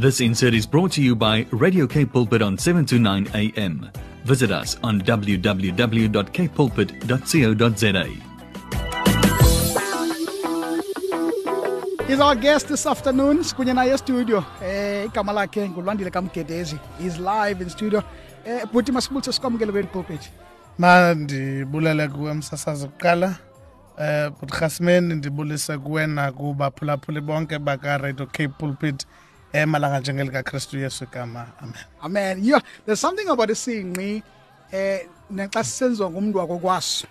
This insert is brought to you by Radio Cape Pulpit on 7 to 9 a.m. Visit us on www.kpulpit.co.za. He's our guest this afternoon kunye naye studio. Eh igama lakhe ngulwandile kamgedezi. He's live in studio. Eh buti masibulise sikwamukele kweni pulpit. Mandibulele kuwe msasazi kuqala. Eh but khasmeni ndibulise kuwe nakubaphulaphuli bonke baka-radio cape pulpit emalanga njengelikakristu yesu igama. Amen. Amen. Yeah there's something about isinqi eh nexa sisenziwa ngumntu wakokwaso.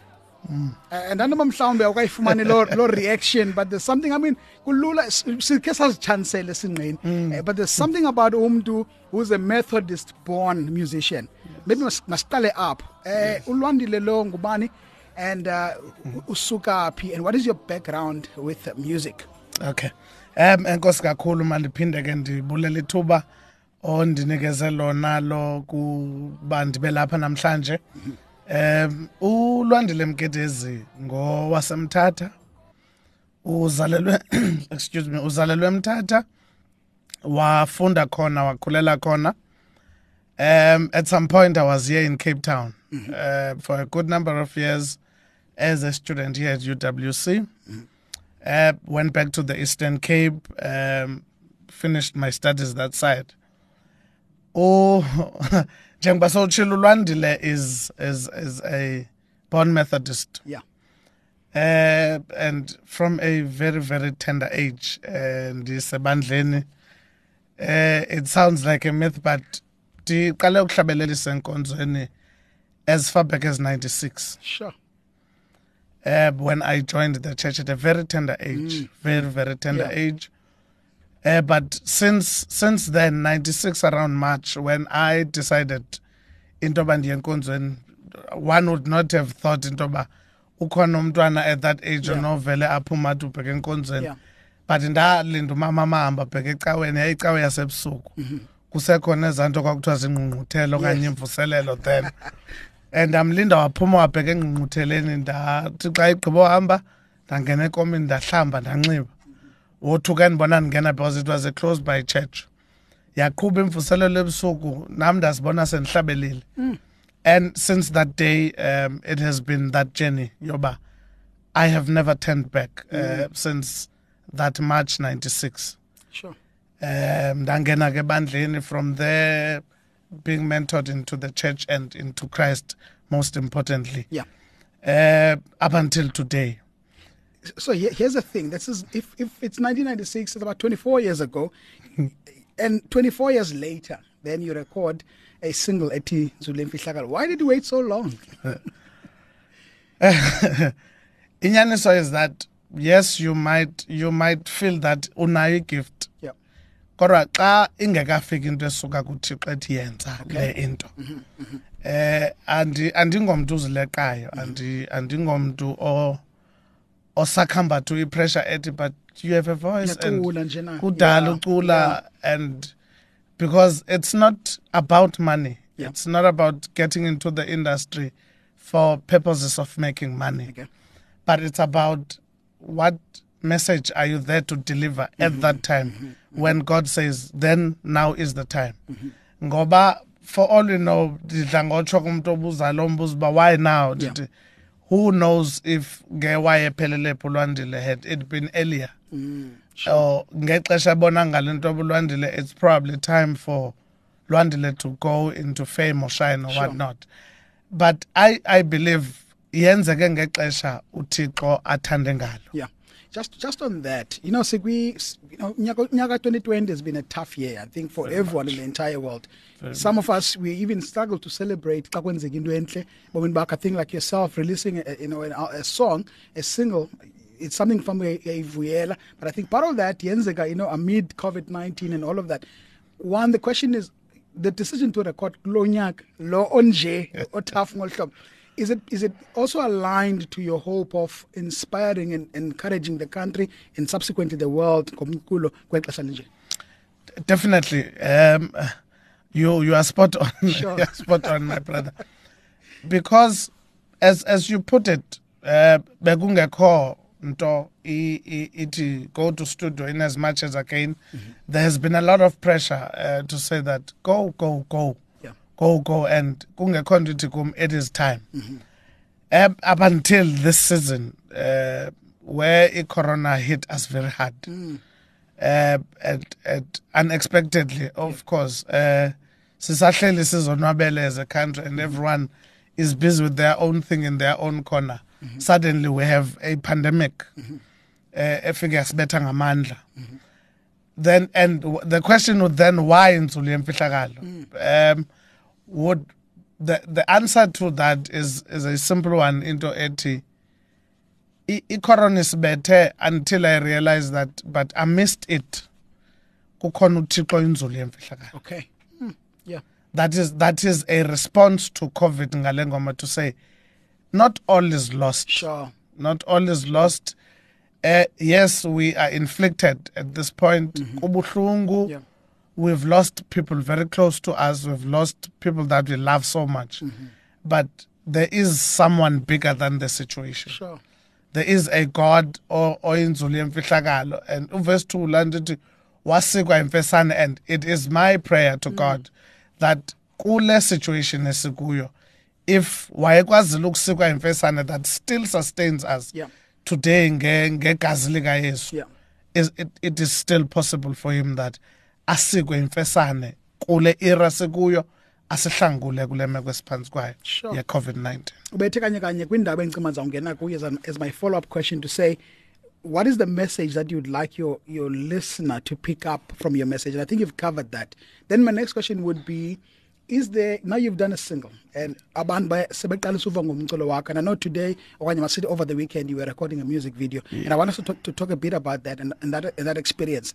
Eh, andanoba mhlawumbe awukayifumani lo lo reaction but there's something i mean kulula sikhe sazichansele sinqeni Eh, but there's something about umuntu who's a methodist born musician. Maybe mas- masiqale up eh ulwandile lo ngubani and uh, usuka phi and what is your background with music? Okay. Um enkosi kakhulu mandiphinde ke ndibulela ithuba ondinikeze lona lo kuba ndibe lapha namhlanje. Um ulwandile mkedezi ngowasemthatha uzalelwe excuse me uzalelwe emthatha wafunda khona wakhulela khona. Um at some point i was here in cape town uh, for a good number of years as a student here at uwc uh, went back to the Eastern Cape, um, finished my studies that side. Oh, njengoba sowutshilo is is is a born Methodist, yeah uh, and from a very very tender age, ndisebandleni. Uh, it sounds like a myth, but ndiqale ukuhlabelelisa enkonzweni as far back as 96 sure uh, when I joined the church at a very tender age, very very tender Yeah. age. Uh, but since since then, ninety six around March, when I decided into yoba ndiye enkonzweni, one would not have thought into yoba ukhona umntwana at that age Yeah. onovele aphuma athi ubheka enkonzweni. Yeah. But ndalinda umama mahamba abheka ecaweni, yayicawe yasebusuku. Kusekhona ezaa nto kwakuthiwa zingqungquthelo okanye imvuselelo then. and amlinda waphuma wabheka engqungqutheleni ndathi xa igqiba uhamba ndangena ekomini ndahlamba ndanxiba. Wothuka ndibona ndingena because it was a close by church. Yaqhuba imvuselelo ebusuku nam ndazibona sendihlabelile. And since that day um, it has been that journey yoba i have never turned back uh, since that march 96 sure. Um ndangena ke bandleni from there being mentored into the church and into christ most importantly. Yeah. Uh, up until today. So here's the thing. This is if if it's 1996 it's about 24 years ago and 24 years later then you record a single ethi Zulu Mfihlakalo. Why did you wait so long? Inyaniso is that yes you might you might feel that unayo gift. yeah kodwa xa ingekafiki into esuka kuthixo ethi yenza le into eh andi andingomntu uzileqayo andi andingomntu o osakhamba to ipressure ethi but you have a voice and kudala ucula and because it's not about money. Yeah. it's not about getting into the industry for purposes of making money. Okay. But it's about what message are you there to deliver at mm-hmm. that time mm-hmm. Mm-hmm. when God says, then now is the time. Ngoba for all you know, ndidla ngotsho kumntu obuza lo why now? Yeah. Who knows if ngewayephelele pho ulwandile had it been earlier? Mm, or ebona ngale nto it's probably time for Lwandile to go into fame or shine or Sure. whatnot. But I, I believe yenzeke ngexesha uthixo athande ngalo yeah just just on that you know sikwi you know nyaka 2020 has been a tough year i think for everyone in the entire world. Some of us we even struggle to celebrate xa kwenzeka into enhle bomini bakho i think like yourself releasing a, you know a, a song a single it's something from uyayivuyela but i think part of that yenzeka you know amid covid-19 and all of that one the question is the decision to record lo nyaka lo onje ngolu hlobo is it is it also aligned to your hope of inspiring and encouraging the country and subsequently the world ngomculo kwexesha linje definitely. Um you you are spot on. Sure. you are spot on my brother. Because as as you put it uh bekungekho nto i- i- ithi go to studio in as much as again. There has been a lot of pressure uh, to say that go go go. Go go and kungekho nto ithi kum it is time. Up until this season uh, where i corona hit us very hard. Uh, and, and unexpectedly of course uh, sisahleli sizonwabele as a country and everyone is busy with their own thing in their own corner. Suddenly we have a pandemic uh, efike yasibetha ngamandla. Then and the question would then why inzulu yemfihlakalo? Um would the the answer to that is is a simple one into ethi i- i-corona isibethe until i realized that but i missed it kukhona uthixo inzulu yemfihlakalo Okay. Hmm. Yeah. that is that is a response to covid ngale ngoma to say not all is lost Sure. not all is lost uh, yes we are inflicted at this point kubuhlungu Yeah. We've lost people very close to us we've lost people that we love so much mm-hmm. but there is someone bigger than the situation Sure. there is a god or oyinzulu yemfihlakalo and uverse 2 landithi wasikwa imfesane and it is my prayer to mm. god that kule situation esikuyo if wayekwazile ukusikwa imfesane that still sustains us Yeah. today nge- ngegazi likayesu Yeah. is it, it is still possible for him that asikwe imfesane kule era sekuyo asihlangule kule meko esiphantsi kwayo Sure. ye-covid-19 ubethe kanye kanye kwindaba engicima zawungena kuyo as, my follow-up question to say what is the message that you'd like your, your listener to pick up from your message? And i think you've covered that. Then my next question would be is there now you've done a single and abantu ba- sebeqalisa uva ngomculo wakho and i know today okanye masithi over the weekend you were recording a music video. And i want us to talk, to talk a bit about that and, and, that, and that experience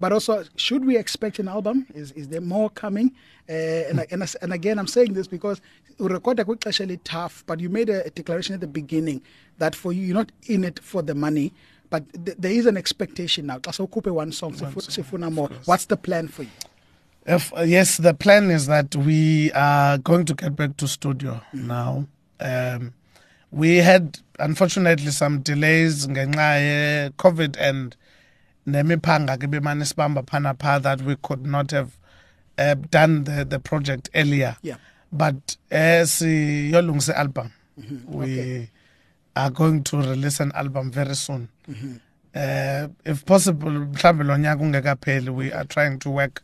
but also should we expect an album? Is is there more coming? Uh, and, and, and again i'm saying this because kwixesha eli tough but you made a, a declaration at the beginning that for you you're not in it for the money. But th- there is an expectation now. Xa sowukhuphe one song sifu- sifuna more. what's the plan for you? If, uh, yes, the plan is that we are going to get back to studio now. Um, we had unfortunately some delays ngenxa COVID and nemiphanga ke bemane sibamba phana pha that we could not have uh, done the, the project earlier. Yeah. But as siyolungisa album, we are going to release an album very soon. Uh, if possible, mhlawumbe lo nyaka ungekapheli, we are trying to work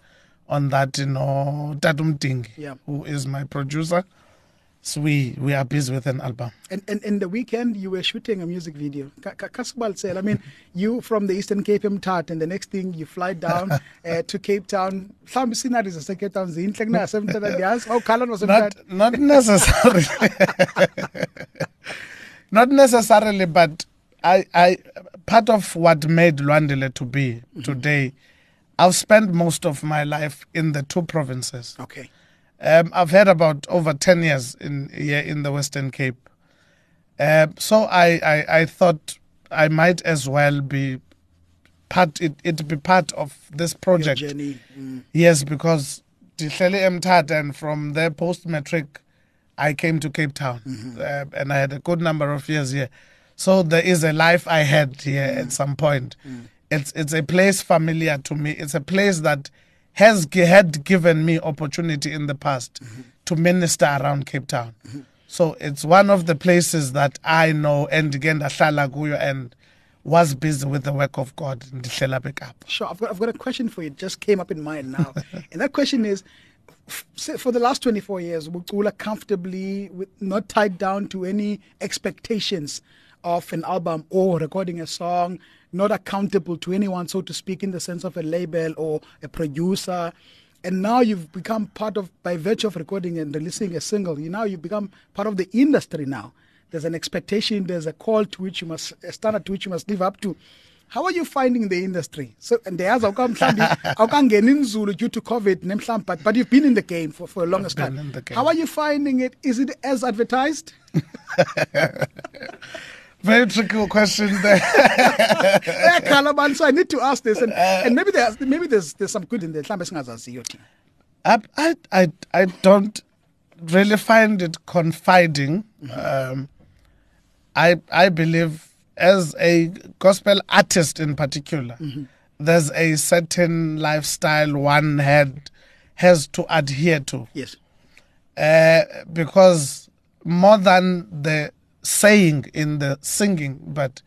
on that, you know, Tatum Ding, Yeah. who is my producer. So we, we are busy with an album. And, and in the weekend, you were shooting a music video. Ka- ka- Kasubal said, I mean, you from the Eastern Cape Mthat, and the next thing you fly down uh, to Cape Town. Some sceneries are Cape Town. Zinhle kuna seventy years. Oh, Kalan was Not, not necessarily. not necessarily, but I, I, part of what made Lwandile to be today, I've spent most of my life in the two provinces. Okay. Um, I've had about over 10 years in here in the Western Cape. Um, so I, I, I thought I might as well be part it, it be part of this project. Mm. Yes, because Dihlele Mthat and from there post metric I came to Cape Town uh, and I had a good number of years here. So there is a life I had here at some point. It's it's a place familiar to me. It's a place that has had given me opportunity in the past to minister around Cape Town. So it's one of the places that I know and again and was busy with the work of God in Dihlela Backup. Sure. I've got, I've got a question for you. It just came up in mind now. and that question is for the last 24 years, Bucula comfortably, with, not tied down to any expectations of an album or recording a song, not accountable to anyone, so to speak, in the sense of a label or a producer. And now you've become part of, by virtue of recording and releasing a single, you now you've become part of the industry now. There's an expectation, there's a call to which you must, a standard to which you must live up to. How are you finding the industry? So, and there's awukangeni Zulu due to COVID, nemhlambi, but, but you've been in the game for, for the longest time. in the game. How are you finding it? Is it as advertised? Very tricky question there. Calaban, so I need to ask this, and, and maybe there's maybe there's there's some good in there. Mhlawumbe singazaziyo thina. I, I, I, I don't really find it confiding. Um, I, I believe as a gospel artist in particular, there's a certain lifestyle one had has to adhere to Yes. uh, because more than the saying in the singing, but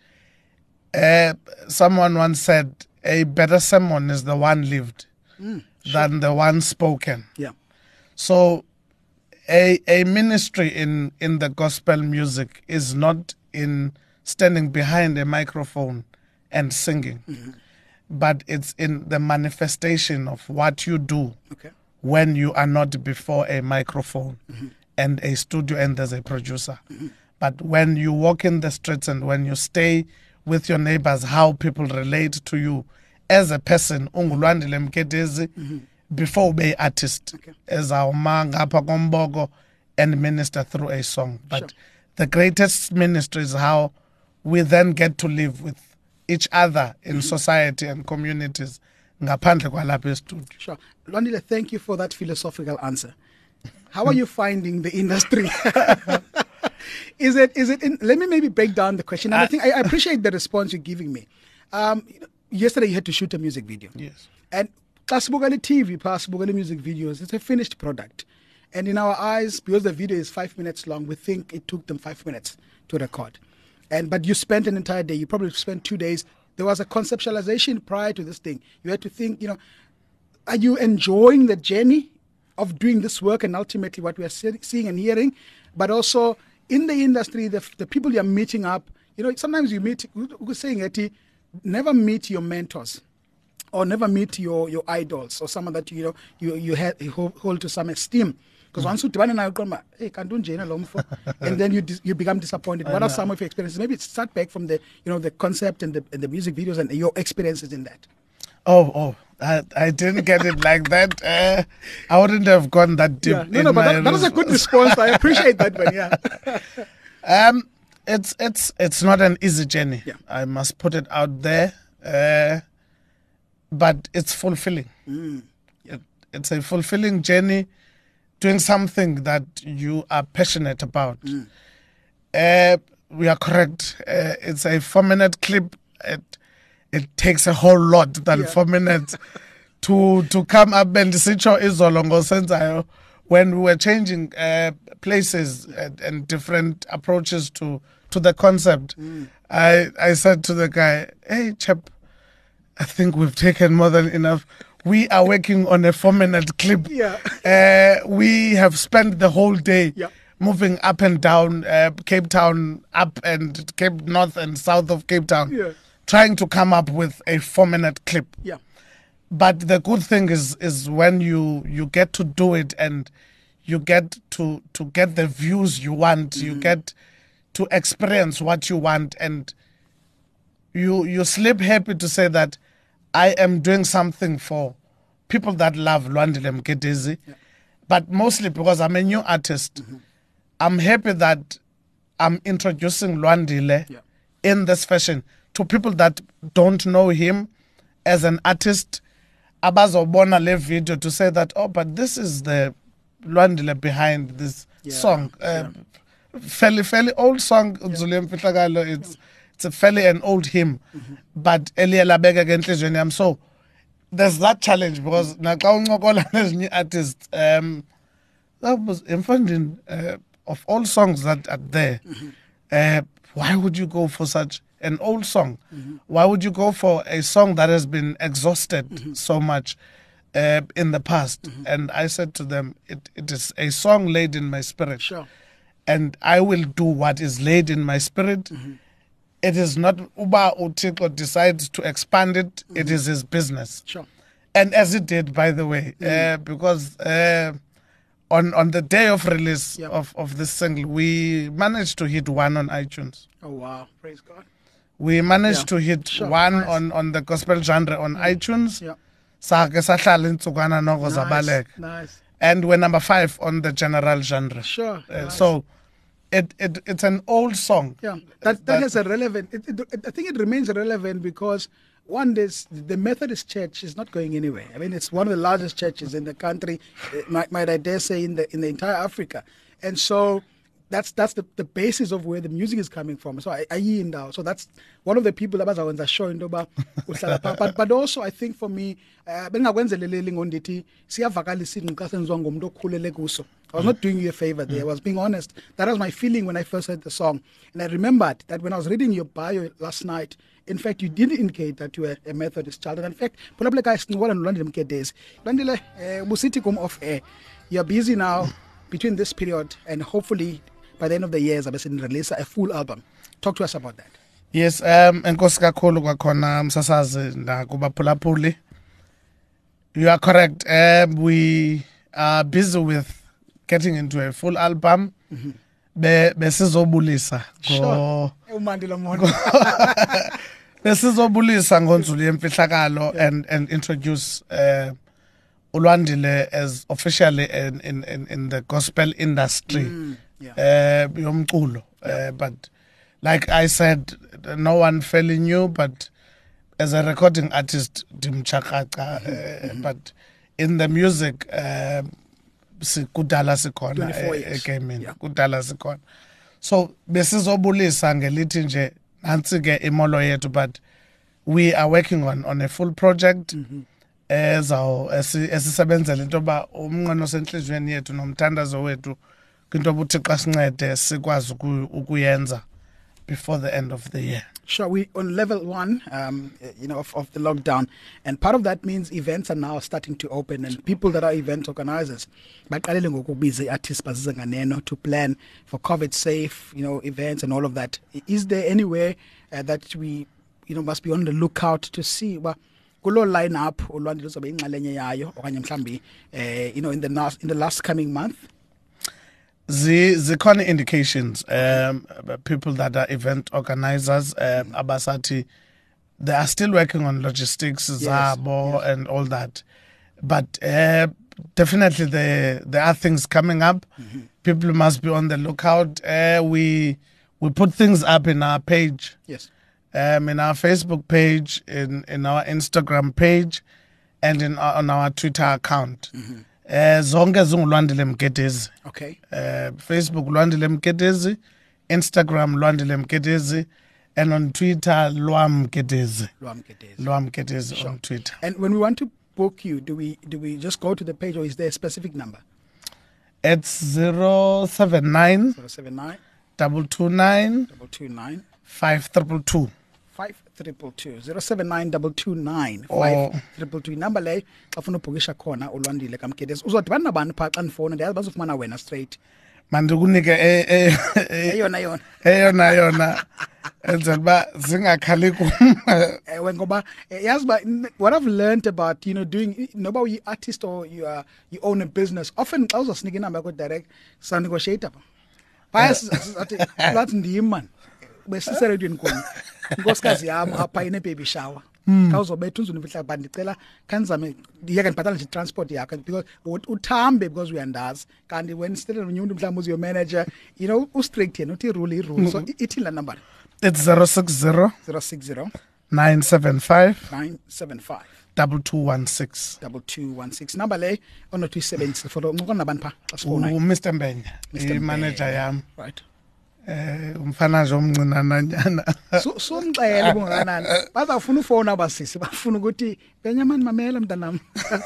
uh, someone once said a better sermon is the one lived mm, than the one spoken. Yeah. So a a ministry in in the gospel music is not in standing behind a microphone and singing, mm-hmm. but it's in the manifestation of what you do Okay. when you are not before a microphone mm-hmm. and a studio and there's a producer. Mm-hmm. But when you walk in the streets and when you stay with your neighbors, how people relate to you as a person, ungulwandile mketezi, mm-hmm. before ube artist, as our ngapha kombogo and minister through a song. But Sure. the greatest ministry is how we then get to live with each other in mm-hmm. society and communities ngaphandle kwalapha estudio. Sure. Lwandile, thank you for that philosophical answer. How are you finding the industry? is it is it in, let me maybe break down the question. And I think I, I appreciate the response you're giving me. Um, yesterday you had to shoot a music video. Yes. And sibuka TV sibuka music videos, it's a finished product. And in our eyes, because the video is five minutes long, we think it took them five minutes to record. And but you spent an entire day. You probably spent two days. There was a conceptualization prior to this thing. You had to think, you know, are you enjoying the journey of doing this work and ultimately what we are see- seeing and hearing but also in the industry the, the people you're meeting up you know sometimes you meet we're saying Eti, never meet your mentors or never meet your your idols or someone that you know you you, you hold, to some esteem. Because once udibana mm. nayo uqonda hey kanti unjena lo mfo. And then you dis- you become disappointed. What are some of your experiences? Maybe start back from the you know the concept and the, and the music videos and your experiences in that. Oh, oh, I, I didn't get it like that. Uh, I wouldn't have gone that deep. Yeah, no, no, but that, that was a good response. I appreciate that one. Yeah, Um, it's it's it's not an easy journey. Yeah. I must put it out there. Uh, but it's fulfilling. Mm, It, it's a fulfilling journey, doing something that you are passionate about. Mm. Uh, we are correct. Uh, it's a four-minute clip. It it takes a whole lot than Yeah. four minutes to to come up and sit sitsho izolo ngosenzayo when we were changing uh, places and, and different approaches to to the concept. Mm. I I said to the guy, "Hey, chap, I think we've taken more than enough. We are working on a four minute clip. Yeah. Uh, we have spent the whole day Yeah. moving up and down uh, Cape Town, up and Cape North and south of Cape Town, Yeah. Trying to come up with a four minute clip. yeah, But the good thing is is when you you get to do it and you get to to get the views you want, you mm-hmm. get to experience what you want and you you sleep happy to say that I am doing something for people that love Lwandile Mketezi, but mostly because I'm a new artist. Mm-hmm. I'm happy that I'm introducing Lwandile Yeah. in this fashion to people that don't know him as an artist. Abazobona le video to say that oh, but this is the Lwandile behind this Yeah, song. Uh, fairly fairly old song Zulu Mfihlakalo. It's it's a fairly an old hymn, but Elia Labega enhlizweni yami. So there's that challenge because naxa uncokola nezinye artists um that was emfundini uh, of all songs that are there uh, why would you go for such an old song why would you go for a song that has been exhausted so much uh, in the past and i said to them it, it is a song laid in my spirit sure. and I will do what is laid in my spirit. It is not Uba Utiko decides to expand it, it is his business. Sure. And as it did, by the way, uh, because uh, on on the day of release Yep. of, of this single, we managed to hit one on iTunes. Oh wow, praise God. We managed Yeah. to hit Sure, one nice. on, on the gospel genre on iTunes. Yeah. Sake sahlala intsukwana noko Nice. zabaleka. nice. And we're number five on the general genre. Sure. Uh, nice. So it, it it's an old song. Yeah, that that has a relevant. It, it, it- I think it remains relevant because one, this the Methodist Church is not going anywhere. I mean, it's one of the largest churches in the country. eh, Might, might I dare say in the in the entire Africa, and so that's that's the, the basis of where the music is coming from. So I- ayindawo so that's one of the people into yoba uhlala phaa but, but also i think for me uh, bengingakwenzeleleli ngondithi siyavakalisa ingqi xa senziwa i was not doing you a favor there. I was being honest. That was my feeling when i first heard the song. And i remembered that when i was reading your bio last night in fact you did indicate that you were a methodist child. And in fact nolandile mkedezi landile um busithi kum off air. You're busy now between this period and hopefully by the end of the year zabe sinirelease a full album. Talk to us about that. Yes um enkosi kakhulu kwakhona msasazi nakubaphulaphuli you are correct um we are busy with getting into a full album. Be besizobulisa go umandila mono besizobulisa ngonzulu yemfihlakalo and and introduce uh ulwandile as officially in in in, in the gospel industry yeah. uh yomculo uh, but like i said no one fairly knew but as a recording artist dimchakaka uh, but in the music uh, kudala sikhona 24 e- years. egameni Yeah. kudala sikhona so besizobulisa ngelithi nje nantsi ke imolo yethu but we are working on on a full project ezaw esi- esisebenzela into yoba umnqweno osentliziyweni yethu nomthandazo wethu kwinto sincede sikwazi ukuyenza before the end of the year Sure, we on level one, um, you know, of, of the lockdown, and part of that means events are now starting to open, and people that are event organizers, baqalele ngokubiza artists nganeno to plan for COVID safe, you know, events and all of that. Is there anywhere uh, that we, you know, must be on the lookout to see? Well, kulo line up ulwandile lizobe inxalenye yayo okanye mhlambi eh you know in the last in the last coming month zi zikhona indications um people that are event organizers um abasathi they are still working on logistics zabo and all that. But uh, definitely there there are things coming up. People must be on the lookout. Uh, we we put things up in our page. Yes. Um, in our Facebook page, in, in our Instagram page, and in our, on our Twitter account. Eh zonke zingulwandile mgedezi. Okay Uh, Facebook Lwandile Mkedezi, Instagram Lwandile Mkedezi, and on Twitter Lwam Mkedezi. lwamketezi Lwam Mkedezi on Twitter. and when we want to book you do we do we just go to the page or is there a specific number It's 079 079 229 229 5222. 5222 079 229 Oh. 5222 number leyo xa funa ubhukisha khona ulwandile kamkedezi uzodibana nabantu phaa xa ndifowuna ndiyazi bazofumana wena straight Mandikunike eh eh eh, eyona yona eyona yona enzela uba zingakhali kum. ewe ngoba eh, yazi uba what i've learned about you know doing noba uyi-artist or you, are, you own a business often xa uzosinika inamba yakho direct sanegotiata pha phaya sizathi lwathi ndim mani besiseredweni kuni inkosikazi yam apha ine-baby shower. Hmm. Xa uzobetha unzulu mfihla ba ndicela khandizame yeke ndibhatala nje transport yakho because uthambe because uyandazi. Kanti when sitele nomnye umntu mhlawumbi uziyo-manager you know ustrict yena uthi irule irule. So ithini la number? It's 060 060 975 975 2216. double two one six. number le onothi uyisebenzise for uncokola nabani phaa xa sifowunayo uMr Mbenya, imanager yami. right eh umfana nje omncinananyana somxele kungakanani bazafuna ufona abasisi bafuna ukuthi benyamani mamela mntanami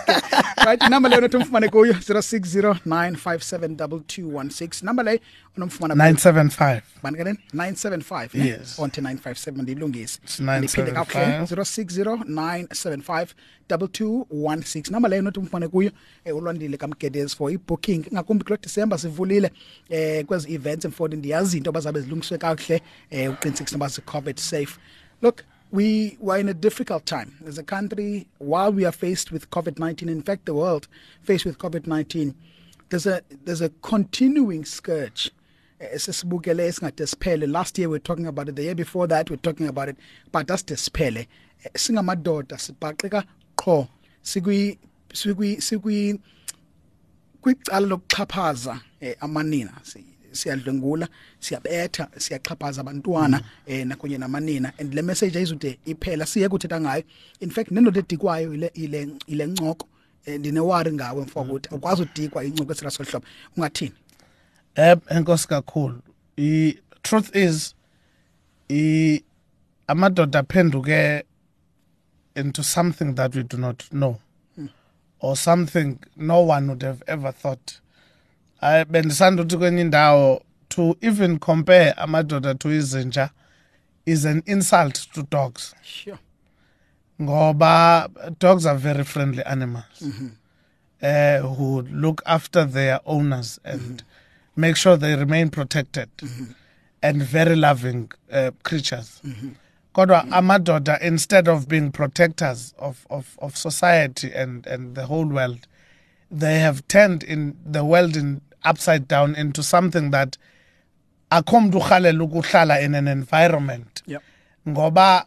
right number leyo nothi umfumane kuyo 0609572216 number leyo unomfumana 975 bangaleni 975 yes. Onto 957 ilungisi niphinde kahle 0609752216 number leyo nothi umfumane kuyo eh, ulwandile kamgedez for ibooking. Ngakumbi kulo December sivulile eh kwezi events and for ndiyazini zilungiswe kakuhle eh noba zi-covid safe. Look we were in a difficult time. As a country while we are faced with covid-19 in fact the world faced with covid-19 there's a there's a continuing scourge esesibukele esingade siphele last year we were talking about it. The year before that we were talking about it. But aside siphele Eh, singamadoda sibhaqeka qho. Sikwi sikwi kwicala lokuxhaphaza eh, amanina siyadlwengula siyabetha siyaxhaphaza abantwana eh nakunye namanina. And le message ayizude iphela siye kuthetha ngayo. In fact nendoda edikwayo ile ile ile ncoko eh, ndinewari ngawe mfokuthi awukwazi udikwa incoko esira sohlobo ungathini? Eh enkosi kakhulu. I truth is i amadoda aphenduke into something that we do not know. Or something no one would have ever thought. I bendisanda ukuthi kwenye indawo to even compare amadoda to izinja is an insult to dogs. Sure. ngoba dogs are very friendly animals uh, who look after their owners and make sure they remain protected and very loving uh, creatures. Kodwa amadoda instead of being protectors of, of, of society and, and the whole world they have turned in the world in upside down into something that akho mntu urhalela ukuhlala in an environment Yep. ngoba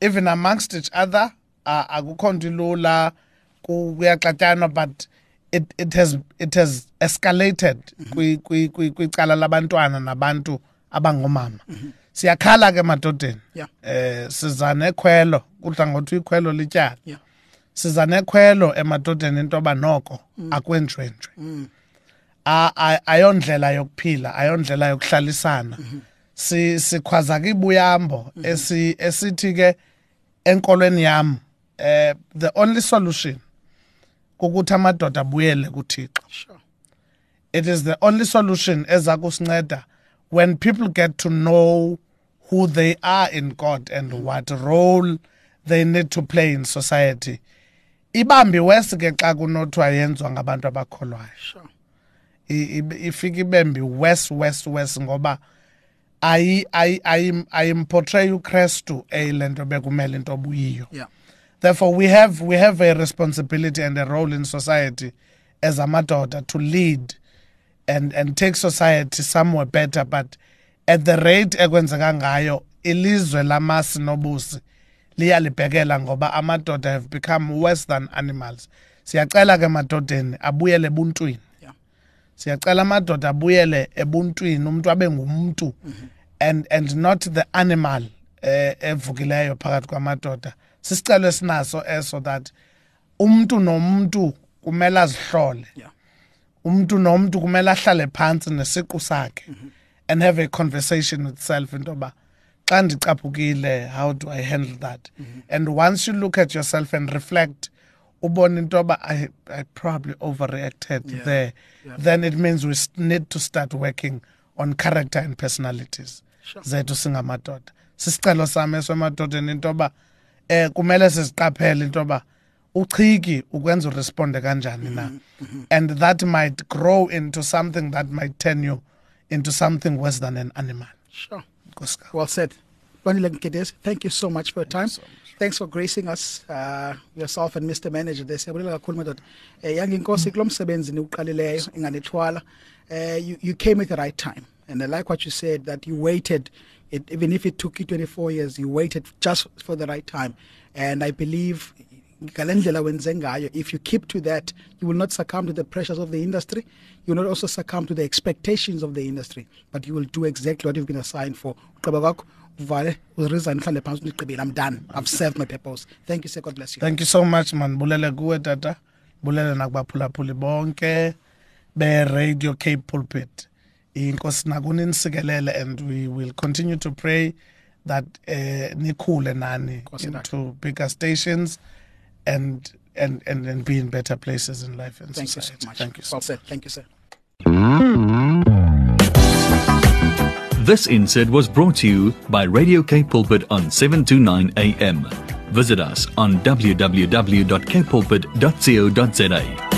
even amongst each other uh, akukho nto ilula ku- kuyaxatyanwa but it, it has it has escalated kwi- kwi- kwi- kwicala labantwana nabantu abangomama siyakhala ke madodeni Yeah. eh siza nekhwelo kudla ngothi ikhwelo lityala Yeah. Siza nekhwelo emadodeni into yoba noko akwenjwenjwe A- a- ayondlela yokuphila ayondlela yokuhlalisana. Si sikhwaza kibuyambo esi esithi ke enkolweni yam eh the only solution kukuthi amadoda abuyele kuThixo. Sure. it is the only solution eza kusinceda when people get to know who they are in God and what role they need to play in society. Ibambi wesi ke xa kunothiwa yenziwa ngabantu abakholwayo Sure. I- i- ifika ibembi west west west ngoba ayi ayi ayi ayimportray uKristu eyilento bekumele into obuyiyo Yeah. therefore we have we have a responsibility and a role in society as amadoda to lead and and take society somewhere better but at the rate ekwenzeka ngayo ilizwe lamasi nobusi liyalibhekela ngoba amadoda have become worse than animals. Siyacela ke madodeni abuyele ebuntwini. Siyacela amadoda abuyele ebuntwini umuntu abe ngumuntu and and not the animal eh evukileyo phakathi kwamadoda. Sisicelo esinaso eso that umuntu nomuntu kumele azihlole. Umuntu nomuntu kumele ahlale phansi nesiqu sakhe and have a conversation with self into yoba xa ndicaphukile how do i handle that mm-hmm. and once you look at yourself and reflect ubone into yoba I, i probably overreacted Yeah. there Yeah. then it means we need to start working on character and personalities Sure. zethu singamadoda sisicelo sami esemadodeni into yoba eh kumele siziqaphele into yoba uchiki ukwenza uresponde kanjani na mm-hmm, mm-hmm. and that might grow into something that might turn you into something worse than an animal Sure. Kakhulu. Well said. Bonile Mkhides, thank you so much for your time. so much. Thanks for gracing us, uh, yourself and Mr. Manager. There siyabulela kakhulu madoda. Eh yanginkosi kulo msebenzi niuqalileyo inganethwala. Eh you, you came at the right time. And I like what you said that you waited it, even if it took you 24 years, you waited just for the right time. And I believe ngalendlela wenze ngayo if you keep to that you will not succumb to the pressures of the industry you will not also succumb to the expectations of the industry but you will do exactly what you've been assigned for. Ugqiba kwakho uvale uresign uhlale phansi undigqibile i'm done. I've served my purpose. Thank you sir. God bless you. Thank you so much man. Bulele kuwe tata. Bulele nakubaphulaphuli bonke be-radio cape pulpit. Inkosi nakuni nisikelele and we will continue to pray that uh, nikhule nani into bigger stations and and and, and be in better places in life and thank you society. so much. Thank you so well said. thank you sir. This insert was brought to you by Radio Cape Pulpit on 729 AM. Visit us on www.kpulpit.co.za.